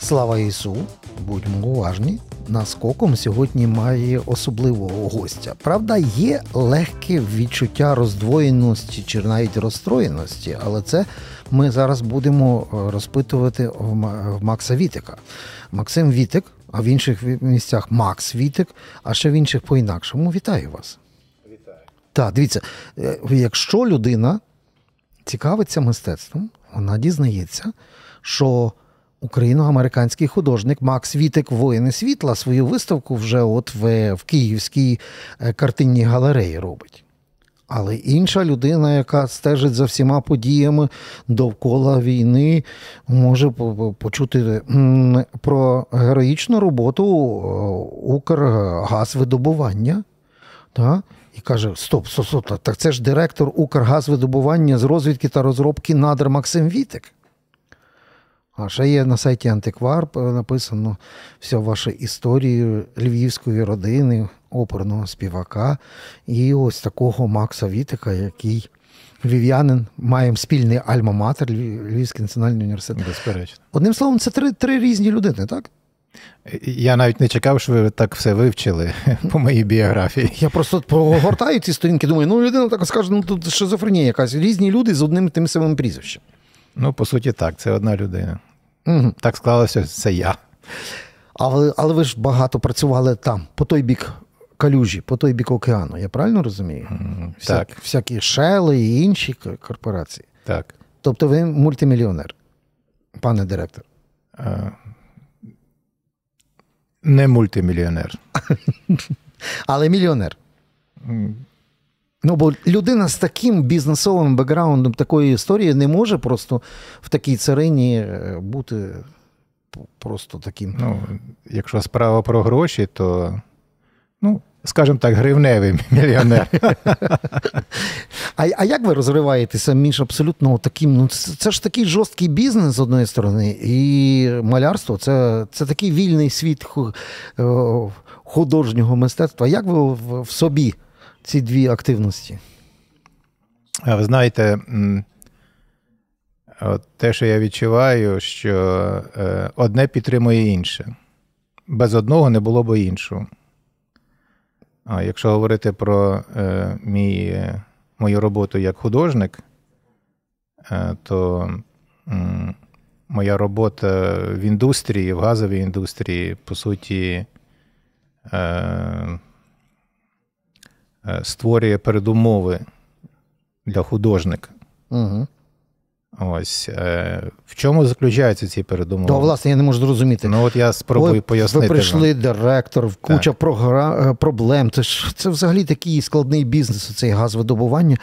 Слава Ісу! Будьмо уважні. Наскоком сьогодні має особливого гостя. Правда, є легке відчуття роздвоєності чи навіть розстроєності, але це ми зараз будемо е, розпитувати в Макса Вітика. Максим Вітик, а в інших місцях Макс Вітик, а ще в інших по-інакшому. Вітаю вас. Вітаю. Так, дивіться, е, якщо людина цікавиться мистецтвом, вона дізнається, що україно-американський художник Макс Вітик Воїни світла свою виставку вже от в, в Київській е, картинній галереї робить. Але інша людина, яка стежить за всіма подіями довкола війни, може почути про героїчну роботу е, Укргазвидобування. Так? І каже: Стоп, стоп, стоп, так це ж директор Укргазвидобування з розвідки та розробки надр Максим Вітик. А ще є на сайті Антиквар написано всю вашу історію львівської родини, оперного співака. І ось такого Макса Вітика, який львів'янин, маємо спільний альма-матер, Львівський національний університет. Безперечно. Одним словом, це три, три різні людини, так? Я навіть не чекав, що ви так все вивчили по моїй біографії. Я просто прогортаю ці сторінки, думаю, ну людина так скаже, ну тут шизофренія якась. Різні люди з одним тим самим прізвищем. Ну, по суті, так, це одна людина. Угу. Так склалося, це я. Але але ви ж багато працювали там, по той бік калюжі, по той бік океану. Я правильно розумію? Mm, Всяк, так. Всякі шели і інші корпорації. Так. Тобто ви мультимільйонер, пане директор? А, не мультимільйонер. Але мільйонер. Ну, бо людина з таким бізнесовим бекграундом такої історії не може просто в такій царині е, бути просто таким. Ну, Якщо справа про гроші, то, ну, скажімо так, гривневий мільйонер. А а як ви розриваєтеся між абсолютно таким? Ну, це, це ж такий жорсткий бізнес з одної сторони, і малярство це це такий вільний світ е, художнього мистецтва. Як ви в, в собі? ці дві активності? Ви знаєте, от те, що я відчуваю, що е, одне підтримує інше. Без одного не було б іншого. А якщо говорити про е, мій, мою роботу як художник, е, то моя робота в індустрії, в газовій індустрії, по суті, Е, створює передумови для художника. Угу. Ось е, в чому заключаються ці передумови? То, власне, я не можу зрозуміти. Ну, от я спробую ви, пояснити. Ви прийшли вам. директор, куча програ... Е, проблем. Це ж це взагалі такий складний бізнес, цей газвидобування.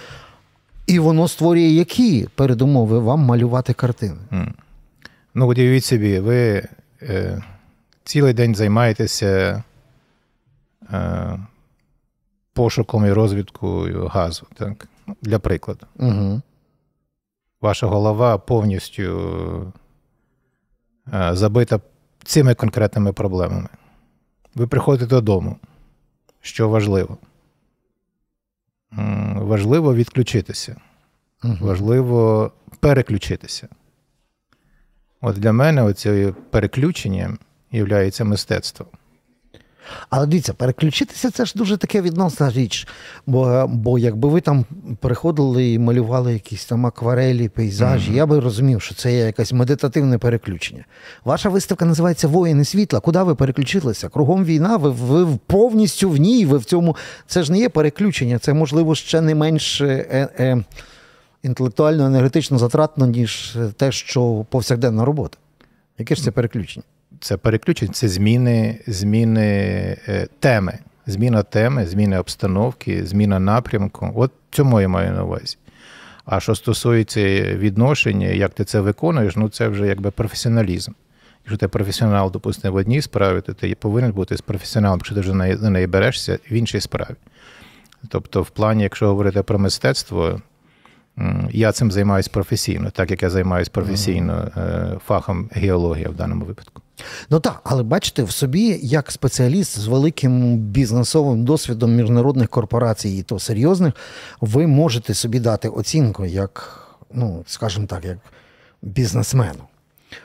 І воно створює які передумови вам малювати картини? Mm. Ну, уявіть собі, ви е, цілий день займаєтеся е, пошуком і розвідкою газу, так? для прикладу. Угу. Ваша голова повністю е, забита цими конкретними проблемами. Ви приходите додому. Що важливо? Важливо відключитися. Угу. Важливо переключитися. От для мене оце переключення є мистецтвом. Але дивіться, переключитися це ж дуже таке відносна річ. Бо бо якби ви там приходили і малювали якісь там акварелі, пейзажі, mm-hmm. я би розумів, що це є якесь медитативне переключення. Ваша виставка називається Воїни світла. Куди ви переключилися? Кругом війна, ви ви повністю в ній. Ви в цьому це ж не є переключення, це можливо ще не менш е, е, інтелектуально, енергетично затратно, ніж те, що повсякденна робота. Яке ж це переключення? Це переключення, це зміни, зміни е, теми. Зміна теми, зміна обстановки, зміна напрямку. От цьому я маю на увазі. А що стосується відношення, як ти це виконуєш, ну це вже якби професіоналізм. Якщо ти професіонал, допустимо, в одній справі, то ти повинен бути з професіоналом, якщо ти вже на неї берешся в іншій справі. Тобто, в плані, якщо говорити про мистецтво, я цим займаюся професійно, так як я займаюся професійно е, фахом геологія в даному випадку. Ну так, але бачите, в собі як спеціаліст з великим бізнесовим досвідом міжнародних корпорацій, і то серйозних, ви можете собі дати оцінку, як, ну, скажімо так, як бізнесмену.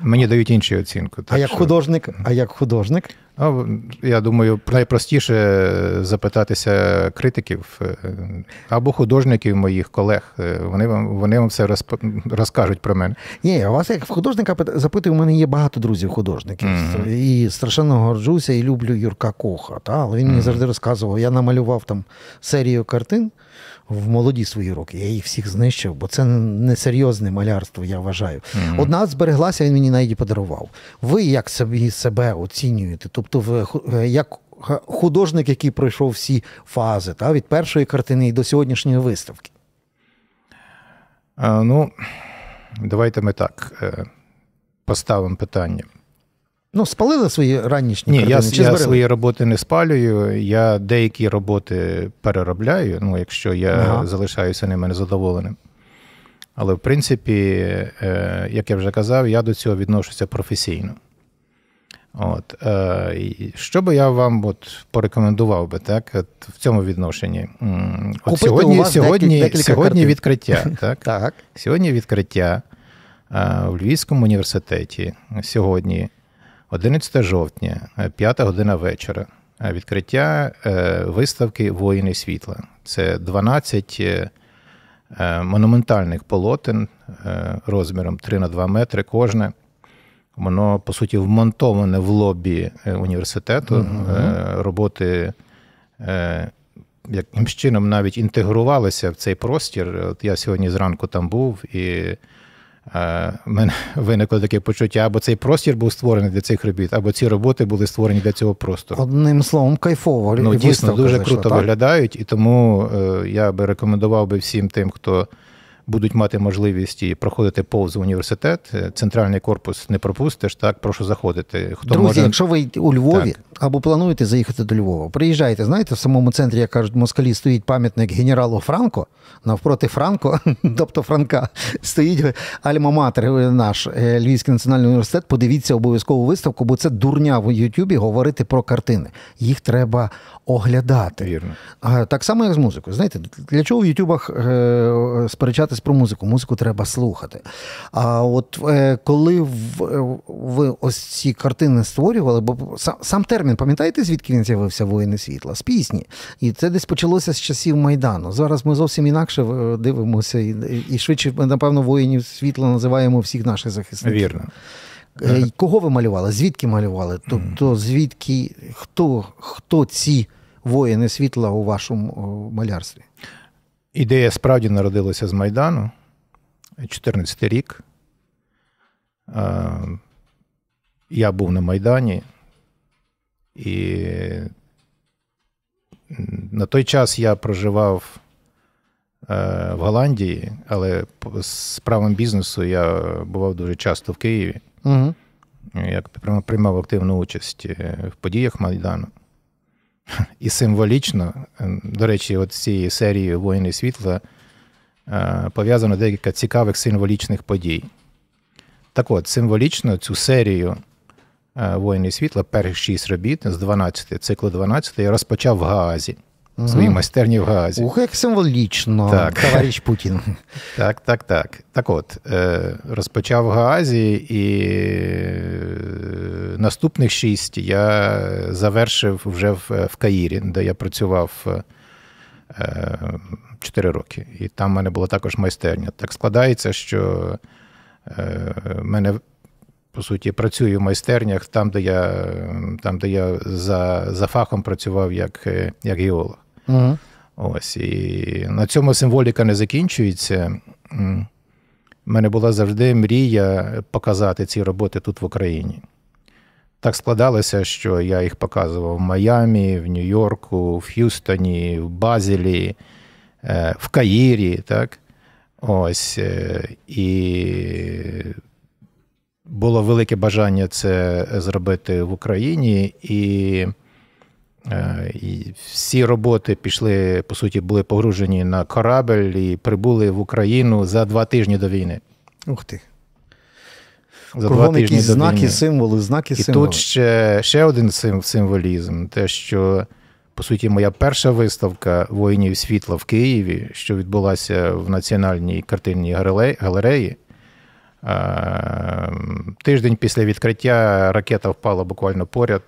Мені дають іншу оцінку. А як що... художник? А як художник? А, я думаю, найпростіше запитатися критиків е, або художників моїх колег. Е, вони вам вони вам все розп... розкажуть про мене. Ні, у вас як художника запитую, у мене є багато друзів художників. Mm-hmm. І страшенно горджуся і люблю Юрка Коха. Та? Але він mm-hmm. мені завжди розказував, я намалював там серію картин в молоді свої роки. Я їх всіх знищив, бо це несерйозне малярство, я вважаю. Mm-hmm. Одна збереглася, він мені навіть подарував. Ви як собі себе оцінюєте? Тобто, ви е, як художник, який пройшов всі фази, та, від першої картини і до сьогоднішньої виставки? А, Ну, давайте ми так е, поставимо питання. Ну, спалили свої ранішні Ні, картини? я, я свої роботи не спалюю. Я деякі роботи переробляю, ну, якщо я ага. залишаюся ними незадоволеним. Але в принципі, е, як я вже казав, я до цього відношуся професійно. От, е, Що би я вам от порекомендував би так, от в цьому відношенні? От Сьогодні у вас сьогодні, декілька сьогодні відкриття. Так? так. Сьогодні відкриття е, в Львівському університеті. Сьогодні 11 жовтня, 5 година вечора. Відкриття е, виставки Воїни світла. Це 12 е, монументальних полотен розміром 3 на 2 метри кожне. Воно, по суті, вмонтоване в лобі е, університету. Uh-huh. Роботи якимсь чином навіть інтегрувалися в цей простір. От Я сьогодні зранку там був, і в мене виникло таке почуття, або цей простір був створений для цих робіт, або ці роботи були створені для цього простору. Одним словом, кайфово. Ну, Дійсно, дуже зайшла, круто так? виглядають, і тому е, я би рекомендував би всім тим, хто будуть мати можливість і проходити повз університет. Е, центральний корпус не пропустиш. Так, прошу заходити. Хто Друзі, може... якщо ви у Львові так. Або плануєте заїхати до Львова, приїжджайте. Знаєте, в самому центрі, як кажуть, москалі стоїть пам'ятник генералу Франко. Навпроти Франко, тобто Франка, стоїть Альма-Матер, наш е, Львівський національний університет. Подивіться обов'язкову виставку, бо це дурня в Ютубі говорити про картини. Їх треба оглядати. Вірно. Так само, як з музикою. Знаєте, для чого в Ютубах е, сперечатись про музику? Музику треба слухати. А от е, коли ви ось ці картини створювали, бо сам термін, пам'ятаєте, звідки він з'явився воїни світла? З пісні. І це десь почалося з часів Майдану. Зараз ми зовсім інакше е, дивимося, і швидше, напевно, воїнів світла називаємо всіх наших захисників. Вірно. Кого ви малювали? Звідки малювали? Тобто, звідки хто хто ці воїни світла у вашому малярстві? Ідея справді народилася з Майдану, 14 рік. Я був на Майдані, і на той час я проживав в Голландії, але з правом бізнесу я бував дуже часто в Києві. Угу. Я приймав активну участь в подіях Майдану. І символічно, е, до речі, от з цією серією Воїни світла е, пов'язано декілька цікавих символічних подій. Так от, символічно цю серію е, Воїни світла, перших шість робіт з 12, циклу 12 я розпочав в Гаазі. Угу. Свої майстерні в Гаазі. Ух, як символічно, так. товариш Путін. Так, так, так. Так от, розпочав в Гаазі і наступних шість я завершив вже в, в Каїрі, де я працював е, чотири роки. І там в мене була також майстерня. Так складається, що е, мене. По суті, працюю в майстернях там, де я там, де я за за фахом працював як як геолог. Угу. Ось. І на цьому символіка не закінчується. У мене була завжди мрія показати ці роботи тут в Україні. Так складалося, що я їх показував в Майамі, в Нью-Йорку, в Х'юстоні, в Базілі, е, в Каїрі. так? Ось. Е, і було велике бажання це зробити в Україні. І е, і всі роботи пішли, по суті, були погружені на корабель і прибули в Україну за два тижні до війни. Ух ти за Кругом два тижні якісь до знаки, війни. символи, знаки, І символи. тут ще ще один символізм: те, що, по суті, моя перша виставка воїнів світла в Києві, що відбулася в Національній картинній галереї, тиждень після відкриття ракета впала буквально поряд.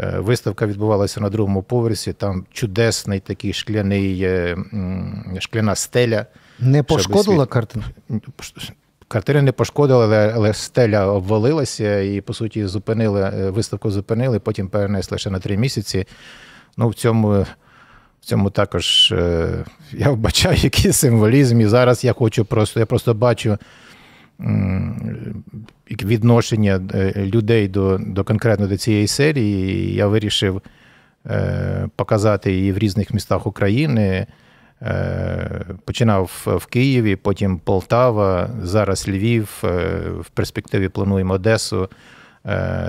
Е, виставка відбувалася на другому поверсі. Там чудесний такий шкляний шкляна стеля. Не пошкодила картину? Картини не пошкодили, але, але стеля обвалилася і, по суті, зупинили, виставку зупинили, потім перенесли ще на три місяці. Ну, в цьому в цьому також я вбачаю якийсь символізм. І зараз я хочу просто, я просто бачу відношення е, людей до до конкретно до цієї серії. Я вирішив е, показати її в різних містах України. Е, починав в Києві, потім Полтава, зараз Львів. В перспективі плануємо Одесу.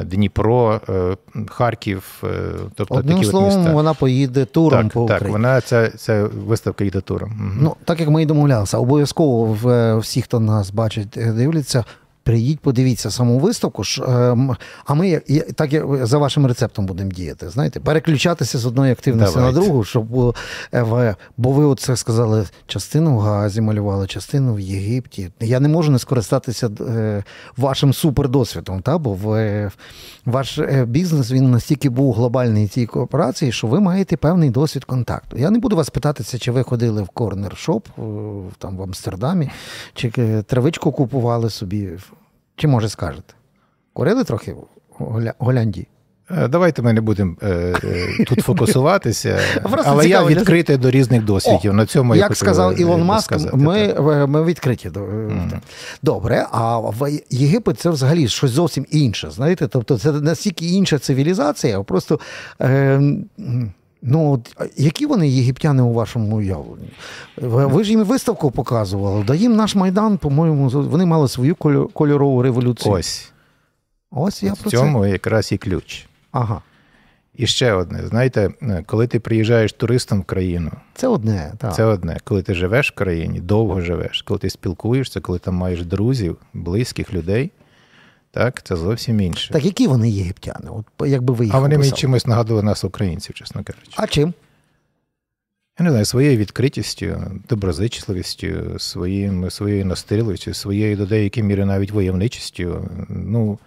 Дніпро, Харків, тобто Одним такі словом, от міста. вона поїде туром так, по Україні. Так, вона ця, ця виставка йде туром. Ну так як ми і домовлялися, обов'язково в всі, хто нас бачить, дивляться, Приїдь, подивіться саму виставку. Ем, а ми так за вашим рецептом будемо діяти. Знаєте, переключатися з одної активності Давайте. на другу, щоб е, бо ви оце сказали, частину в Газі малювали, частину в Єгипті. Я не можу не скористатися е, вашим супердосвідом, та бо в ваш е, бізнес він настільки був глобальний цій кооперації, що ви маєте певний досвід контакту. Я не буду вас питатися, чи ви ходили в корнер-шоп там в Амстердамі, чи травичку купували собі. Чи може скажете? Курили трохи в Голландії? Е, давайте ми не будемо е, е тут фокусуватися, але я відкритий до різних досвідів. О, На цьому Як я сказав е, Ілон Маск, ми ми відкриті. До. Добре, а в Єгипет це взагалі щось зовсім інше. Знаєте, тобто це настільки інша цивілізація, просто. Е, Ну, які вони єгиптяни у вашому уявленні? Ви ж їм виставку показували, да їм наш Майдан, по-моєму, вони мали свою кольорову революцію. Ось. Ось я В про цьому якраз і ключ. Ага. І ще одне: знаєте, коли ти приїжджаєш туристом в країну, це одне. так. Це одне. Коли ти живеш в країні, довго живеш, коли ти спілкуєшся, коли там маєш друзів, близьких людей. Так, це зовсім інше. Так, які вони єгиптяни? От якби ви їх А вони мені чимось нагадували нас, українців, чесно кажучи. А чим? Я не знаю, своєю відкритістю, доброзичливістю, своїм, своєю настирливістю, своєю до деякої міри навіть войовничістю. Ну,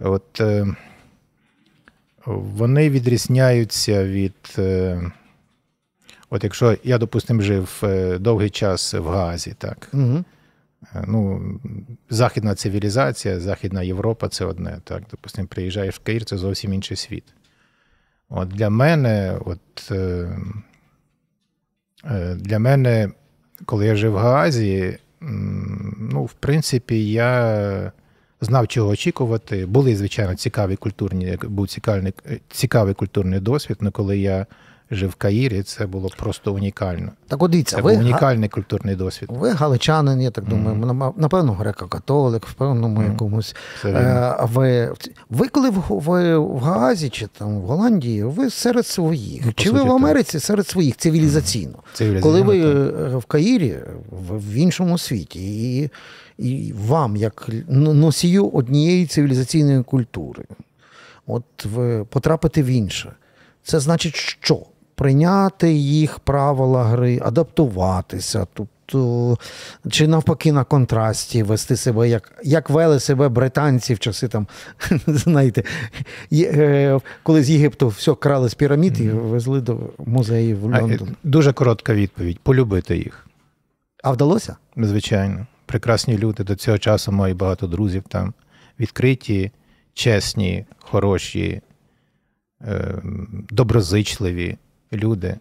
от е, вони відрізняються від. Е, От якщо я, допустимо, жив е, довгий час в Газі, так. Угу. Е, ну, західна цивілізація, Західна Європа це одне. Так, Допустимо, приїжджаєш в Київ, це зовсім інший світ. От Для мене, от, е, е, для мене, коли я жив в Гаазі, ну, в принципі, я знав, чого очікувати. Були, звичайно, цікаві культурні, був цікавий, цікавий культурний досвід, але коли я жив в Каїрі, це було просто унікально. Так от дивіться, це ви був унікальний культурний досвід. Ви галичанин, я так думаю, mm. напевно, греко-католик, в певному mm. якомусь. Е, ви ви коли в, ви в Гаазі чи там в Голландії, ви серед своїх. Ну, чи ви в Америці так. серед своїх цивілізаційно? Mm. цивілізаційно коли ви так. Е, в Каїрі, в, в іншому світі, і, і вам, як носію однієї цивілізаційної культури, от ви потрапите в інше. Це значить, що? Прийняти їх правила гри, адаптуватися. Тобто, чи навпаки на контрасті вести себе, як як вели себе британці в часи там, знаєте, е, коли з Єгипту все крали з пірамід і везли до музеїв в Лондон. Дуже коротка відповідь: полюбити їх. А вдалося? Звичайно. Прекрасні люди до цього часу маю багато друзів там. Відкриті, чесні, хороші, ем, доброзичливі люди.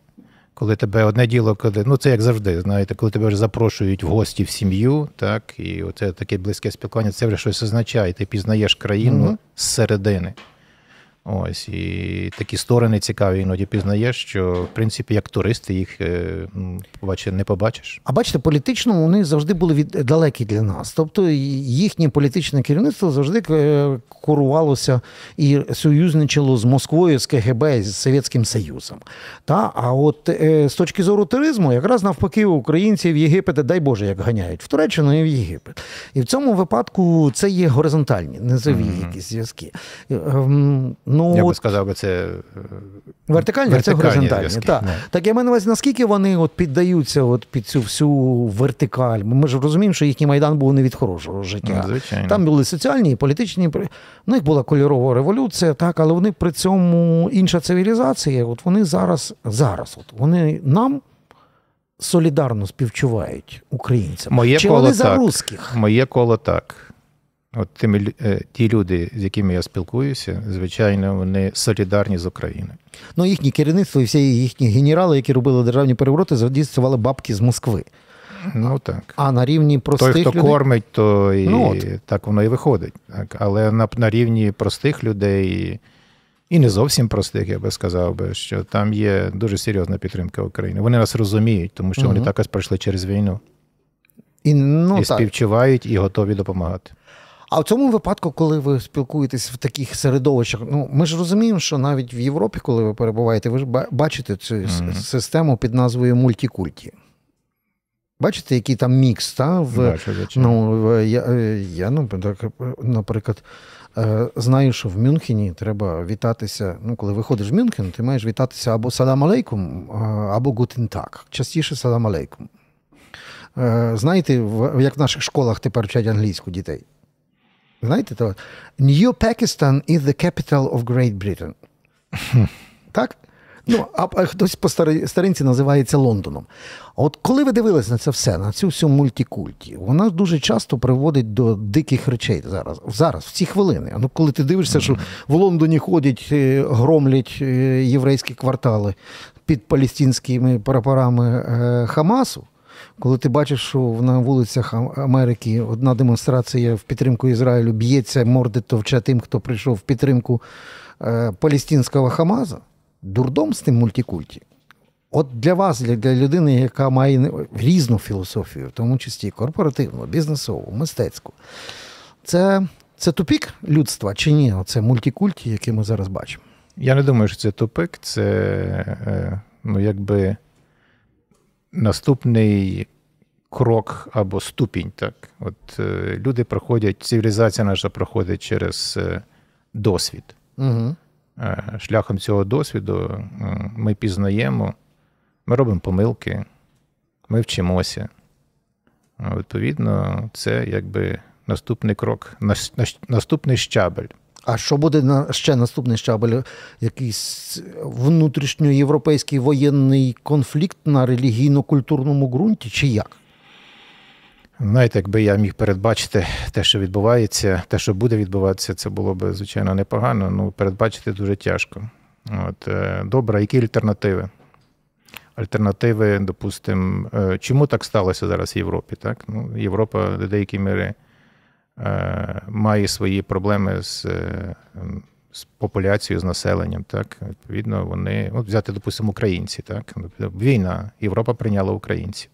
Коли тебе одне діло, коли ну це як завжди, знаєте, коли тебе вже запрошують в гості в сім'ю, так, і оце таке близьке спілкування, це вже щось означає. Ти пізнаєш країну mm зсередини. Ось і такі сторони цікаві, іноді пізнаєш, що в принципі як туристи їх побачиш, не побачиш. А бачите, політично вони завжди були від далекі для нас. Тобто їхнє політичне керівництво завжди е, курувалося і союзничало з Москвою, з КГБ, з Совєтським Союзом. Та а от е, з точки зору туризму, якраз навпаки, українці в Єгипет, дай Боже, як ганяють в Туреччину і в Єгипет. І в цьому випадку це є горизонтальні, низові mm-hmm. якісь зв'язки. Ну, Я би сказав, би, це Вертикальні, а це горизонтальні. зв'язки, Так. ну. так я маю на увазі, наскільки вони от піддаються от під цю всю вертикаль. Ми ж розуміємо, що їхній майдан був не від хорошого життя. Ну, звичайно. Там були соціальні і політичні. У них була кольорова революція, так, але вони при цьому інша цивілізація. От вони зараз, зараз, от вони нам солідарно співчувають українцям. Моє Чи коло вони за русських? Моє коло так. От тими, е, ті люди, з якими я спілкуюся, звичайно, вони солідарні з Україною. Ну, їхнє керівництво і всі їхні генерали, які робили державні перевороти, задійствували бабки з Москви. Ну так. А на рівні простих Той, хто людей... кормить, то і Ну, так воно і виходить. Так. Але на, на рівні простих людей, і не зовсім простих, я би сказав би, що там є дуже серйозна підтримка України. Вони нас розуміють, тому що вони також пройшли через війну. І, ну, і так. співчувають, і готові допомагати. А в цьому випадку, коли ви спілкуєтесь в таких середовищах, ну ми ж розуміємо, що навіть в Європі, коли ви перебуваєте, ви ж бачите цю Мгм. систему під назвою мультикульті. Бачите, який там мікс, та? В, Бачу, ну, в- я, е, я ну, так, наприклад, е, знаю, що в Мюнхені треба вітатися. Ну, коли виходиш в Мюнхен, ти маєш вітатися або салам алейкум, або guten Tag. Частіше салам алейкум. Е, Знаєте, як в наших школах тепер вчать англійську дітей? Знаєте, то New Pakistan is the capital of Great Britain. так? Ну, а хтось по стари- старинці називається Лондоном. А от коли ви дивились на це все, на цю всю мультикульті, вона дуже часто приводить до диких речей зараз, зараз в ці хвилини. А Ну, коли ти дивишся, що в Лондоні ходять, е, громлять е, єврейські квартали під палестинськими прапорами е, Хамасу. Коли ти бачиш, що на вулицях Америки одна демонстрація в підтримку Ізраїлю б'ється, морди товче тим, хто прийшов в підтримку е, палестинського Хамаза, дурдом з тим мультикульті. От для вас, для, для людини, яка має різну філософію, в тому числі корпоративну, бізнесову, мистецьку, це, це тупік людства чи ні? Оце мультикульті, який ми зараз бачимо. Я не думаю, що це тупик, це е, ну, якби наступний крок або ступінь. Так? От е, люди проходять, цивілізація наша проходить через е, досвід. Угу. Е, Шляхом цього досвіду е, ми пізнаємо, ми робимо помилки, ми вчимося. Відповідно, це якби наступний крок, наступний щабель. А що буде на ще наступний щабель? Якийсь внутрішньоєвропейський воєнний конфлікт на релігійно-культурному ґрунті, чи як? Знаєте, якби я міг передбачити те, що відбувається, те, що буде відбуватися, це було б, звичайно, непогано. Ну, передбачити дуже тяжко. От, е, добре, які альтернативи? Альтернативи, допустимо, е, чому так сталося зараз в Європі? Так? Ну, Європа до деякої міри е, має свої проблеми з, з популяцією, з населенням. Так? Відповідно, вони, от взяти, допустимо, українці. Так? Війна, Європа прийняла українців.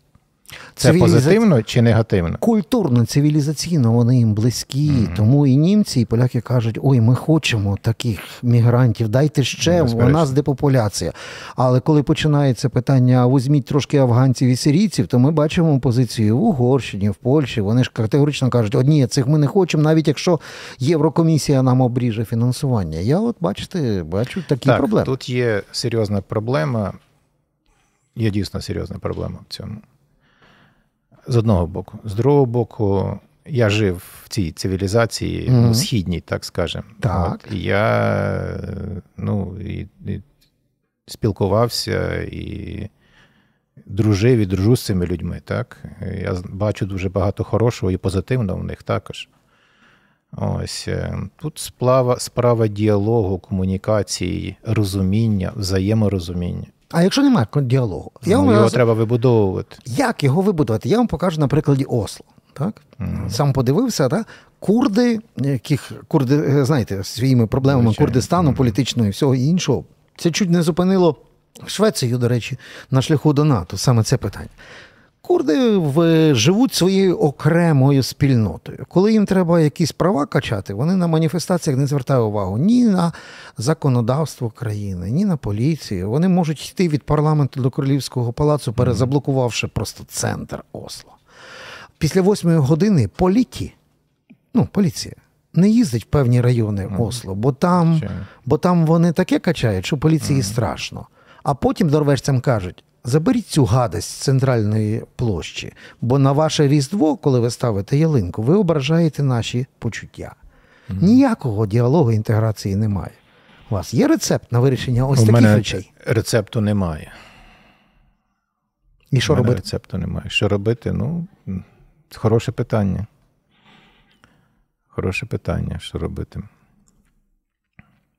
Це Цивіліза- позитивно чи негативно? Культурно, цивілізаційно вони їм близькі, Мгм. тому і німці, і поляки кажуть: ой, ми хочемо таких мігрантів, дайте ще, у нас депопуляція. Але коли починається питання, візьміть трошки афганців і сирійців, то ми бачимо позицію в Угорщині, в Польщі. Вони ж категорично кажуть, о, ні, цих ми не хочемо, навіть якщо Єврокомісія нам обріже фінансування. Я от бачите, бачу такі так, проблеми. Тут є серйозна проблема. Є дійсно серйозна проблема в цьому. З одного боку. З другого боку, я жив в цій цивілізації, ну, східній, так скажемо. Так. От, і я ну, і, і спілкувався і дружив і дружу з цими людьми. Так? Я бачу дуже багато хорошого і позитивного в них також. Ось е, тут справа, справа діалогу, комунікації, розуміння, взаєморозуміння. А якщо немає діалогу, я ну, вам його раз- треба вибудовувати. Як його вибудувати? Я вам покажу на прикладі Осло. Так? Мгм. Сам подивився, так? курди, яких курди, е, знаєте, своїми проблемами Звичайно. Курдистану, Мгм. політичного і всього іншого, це чуть не зупинило Швецію, до речі, на шляху до НАТО, саме це питання. Курди в, живуть своєю окремою спільнотою. Коли їм треба якісь права качати, вони на маніфестаціях не звертають увагу ні на законодавство країни, ні на поліцію. Вони можуть йти від парламенту до королівського палацу, перезаблокувавши просто центр Осло. Після восьмої години політі, ну, поліція, не їздить в певні райони Осло, бо там, бо там вони таке качають, що поліції страшно. А потім дорвежцям кажуть: заберіть цю гадость з центральної площі, бо на ваше різдво, коли ви ставите ялинку, ви ображаєте наші почуття. Ніякого діалогу інтеграції немає. У вас є рецепт на вирішення ось У таких мене речей? рецепту немає. І що У мене робити? рецепту немає. Що робити? Ну, хороше питання. Хороше питання, що робити.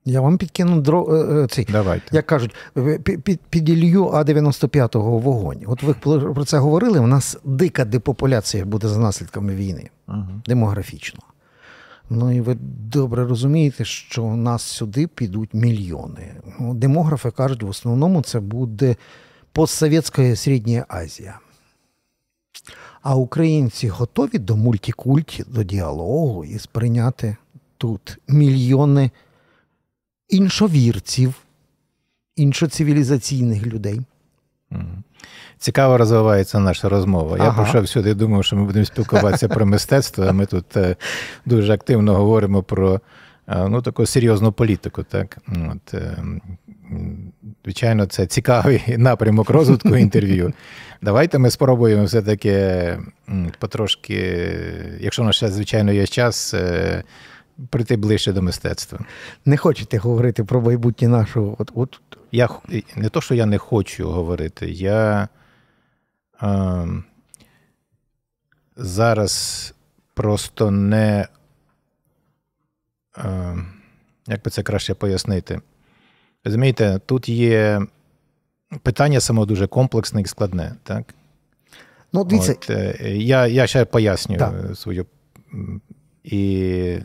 Я вам підкину дро... е, е, цей, Давайте. як кажуть, е, пі- пі- А-95 вогонь. От ви про це говорили. У нас дика депопуляція буде за наслідками війни, демографічно. Ну і ви добре розумієте, що у нас сюди підуть мільйони. Ну, Демографи кажуть, в основному це буде постсовєтська Середня Азія. А українці готові до мультикульті, до діалогу і сприйняти тут мільйони іншовірців, іншоцивілізаційних людей. Цікаво розвивається наша розмова. Я Ага. прийшов сюди, думав, що ми будемо спілкуватися про мистецтво, а ми тут е, дуже активно говоримо про е, ну, таку серйозну політику. Так? От, е, звичайно, це цікавий напрямок розвитку інтерв'ю. Давайте ми спробуємо все-таки потрошки, якщо у нас звичайно, є час, прийти ближче до мистецтва. Не хочете говорити про майбутнє нашого. От, от, Я не то, що я не хочу говорити, я е, зараз просто не. Е, як би це краще пояснити? Розумієте, тут є питання саме дуже комплексне і складне. Так? ну, дивіться, От, е, я, я ще поясню Так. свою. І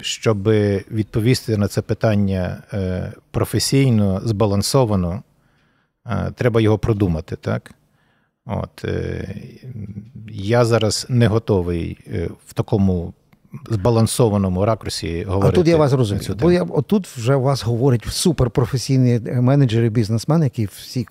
щоб відповісти на це питання е, професійно, збалансовано, е, треба його продумати, так? От, е, я зараз не готовий в такому збалансованому ракурсі а говорити. тут я вас розумію. Бо я, отут вже вас говорять суперпрофесійні менеджери, бізнесмени, які всі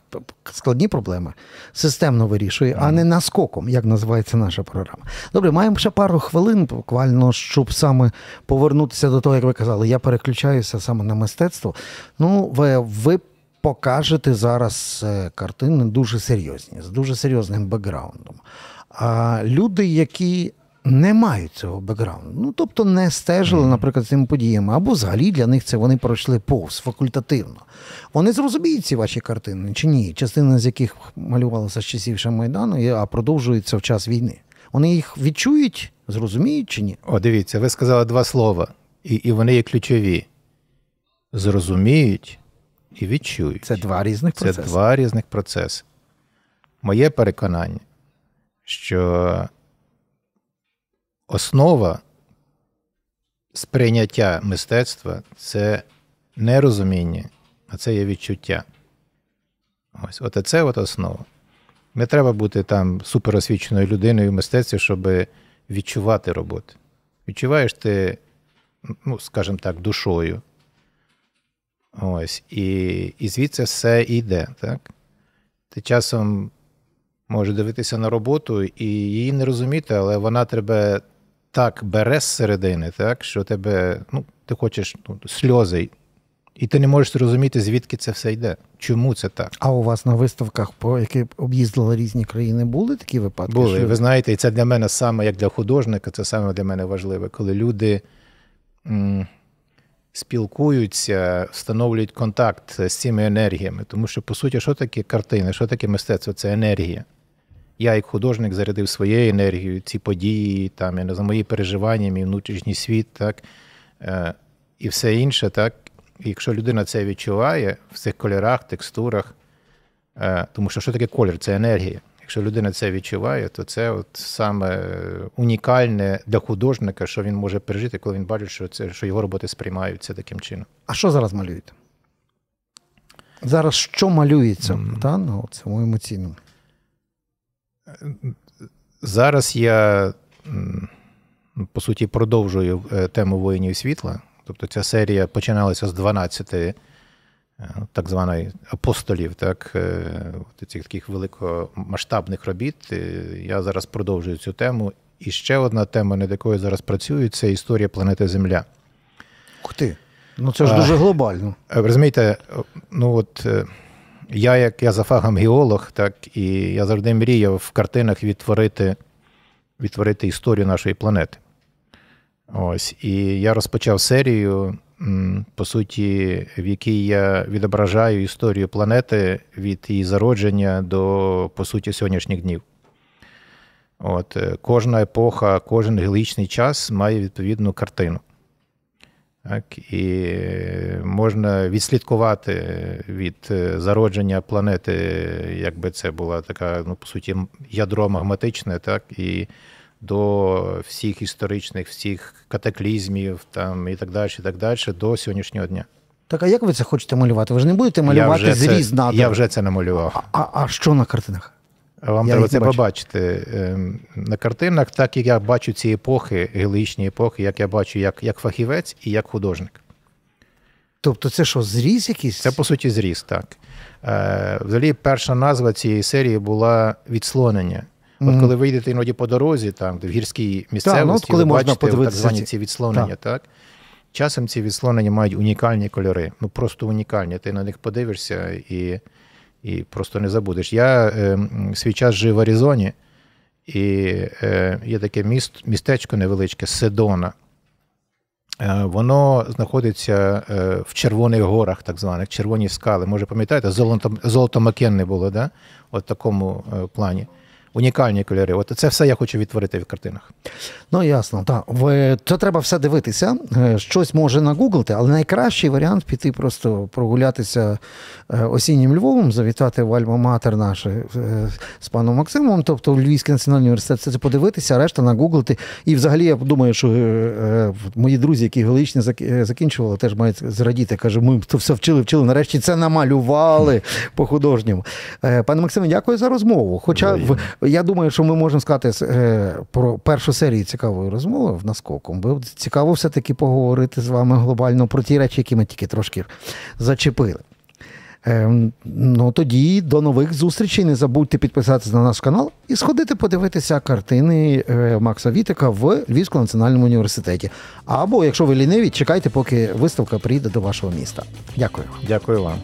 складні проблеми системно вирішує, а не наскоком, як називається наша програма. Добре, маємо ще пару хвилин, буквально, щоб саме повернутися до того, як ви казали, я переключаюся саме на мистецтво. Ну, ви, ви покажете зараз е, картини дуже серйозні, з дуже серйозним бекграундом. А люди, які не мають цього бекграунду, ну тобто не стежили, наприклад, цими подіями, або взагалі для них це вони пройшли повз факультативно. Вони зрозуміють ці ваші картини чи ні? Частина з яких малювалася з часів ще Майдану, а продовжується в час війни. Вони їх відчують, зрозуміють чи ні? О, дивіться, ви сказали два слова, і, і вони є ключові. Зрозуміють і відчують. Це два різних процеси. Це два різних процеси. Моє переконання, що основа сприйняття мистецтва це не розуміння, а це є відчуття. Ось, от це от основа. Не треба бути там суперосвіченою людиною в мистецтві, щоб відчувати роботу. Відчуваєш ти, ну, скажімо так, душою. Ось, і, і звідси все йде, так? Ти часом можеш дивитися на роботу і її не розуміти, але вона тебе так бере з середини, так, що тебе, ну, ти хочеш ну, сльози, і ти не можеш зрозуміти, звідки це все йде. Чому це так? А у вас на виставках, по які об'їздили різні країни, були такі випадки? Були. що- Ви знаєте, і це для мене саме як для художника, це саме для мене важливе, коли люди м, спілкуються, встановлюють контакт з цими енергіями. Тому що, по суті, що таке картина, що таке мистецтво? Це енергія. Я, як художник, зарядив своєю енергією, ці події, там, я не знаю, мої переживання, мій внутрішній світ, так, е, і все інше, так. І якщо людина це відчуває в цих кольорах, текстурах, Е, Тому що що таке колір? Це енергія. Якщо людина це відчуває, то це от саме унікальне для художника, що він може пережити, коли він бачить, що це що його роботи сприймаються таким чином. А що зараз малюєте? Зараз що малюється та, ну, цьому емоційному? Зараз я по суті продовжую е, тему воїнів світла. Тобто ця серія починалася з 12 е, так званої апостолів, так, е, цих таких великомасштабних робіт. Я зараз продовжую цю тему І ще одна тема, над якою зараз працюю, це історія планети Земля. Ух ти. Ну це ж дуже глобально. Розумієте, ну от я, як я за фахом геолог, так і я завжди мріяв в картинах відтворити, відтворити історію нашої планети. Ось. І я розпочав серію, по суті, в якій я відображаю історію планети від її зародження до, по суті, сьогоднішніх днів. От, е, Кожна епоха, кожен геологічний час має відповідну картину. Так, І можна відслідкувати від е, зародження планети, якби це була така, ну, по суті, ядро магматичне, так, і до всіх історичних, всіх катаклізмів там, і так далі, і так далі, до сьогоднішнього дня. Так, а як ви це хочете малювати? Ви ж не будете малювати зріз це? Я вже це намалював. А, а що на картинах? Вам Я треба це бачу. побачити Ем, на картинах, так як я бачу ці епохи, геологічні епохи, як я бачу як, як фахівець і як художник. Тобто це що, зріз якийсь? Це по суті зріст, так. Е, взагалі, перша назва цієї серії була відслонення. От Мгм. коли ви йдете іноді по дорозі, там в гірській місцевості, ну, коли ви можна бачите так звані ці- ці відслонення, так. Часом ці відслонення мають унікальні кольори. Ну просто унікальні. Ти на них подивишся і, і просто не забудеш. Я е, свій час жив в Аризоні, і е, є таке міст, містечко невеличке Седона. Е, Воно знаходиться е, в Червоних горах, так званих, червоні скали. Може, пам'ятаєте, золото, золото Макенне було, да? От в такому е, плані. Унікальні кольори. От це все я хочу відтворити в картинах. Ну, ясно, так. Це треба все дивитися. Е, Щось може нагуглити, але найкращий варіант піти просто прогулятися е, осіннім Львовом, завітати в Альма-Матер наше е, з паном Максимом, тобто в Львівський національний університет, це подивитися, решта нагуглити. І взагалі я думаю, що мої друзі, які геологічне е, закінчували, теж мають зрадіти. Каже, ми то все вчили, вчили, нарешті це намалювали по-художньому. Е, Пане Максиме, дякую за розмову. Хоча в, я думаю, що ми можемо сказати е, про першу серію цікавої розмови в наскоком. Бо цікаво все-таки поговорити з вами глобально про ті речі, які ми тільки трошки зачепили. Е, ну тоді до нових зустрічей. Не забудьте підписатися на наш канал і сходити подивитися картини е, Макса Вітика в Львівському національному університеті. Або, якщо ви ліниві, чекайте, поки виставка приїде до вашого міста. Дякую. Дякую вам.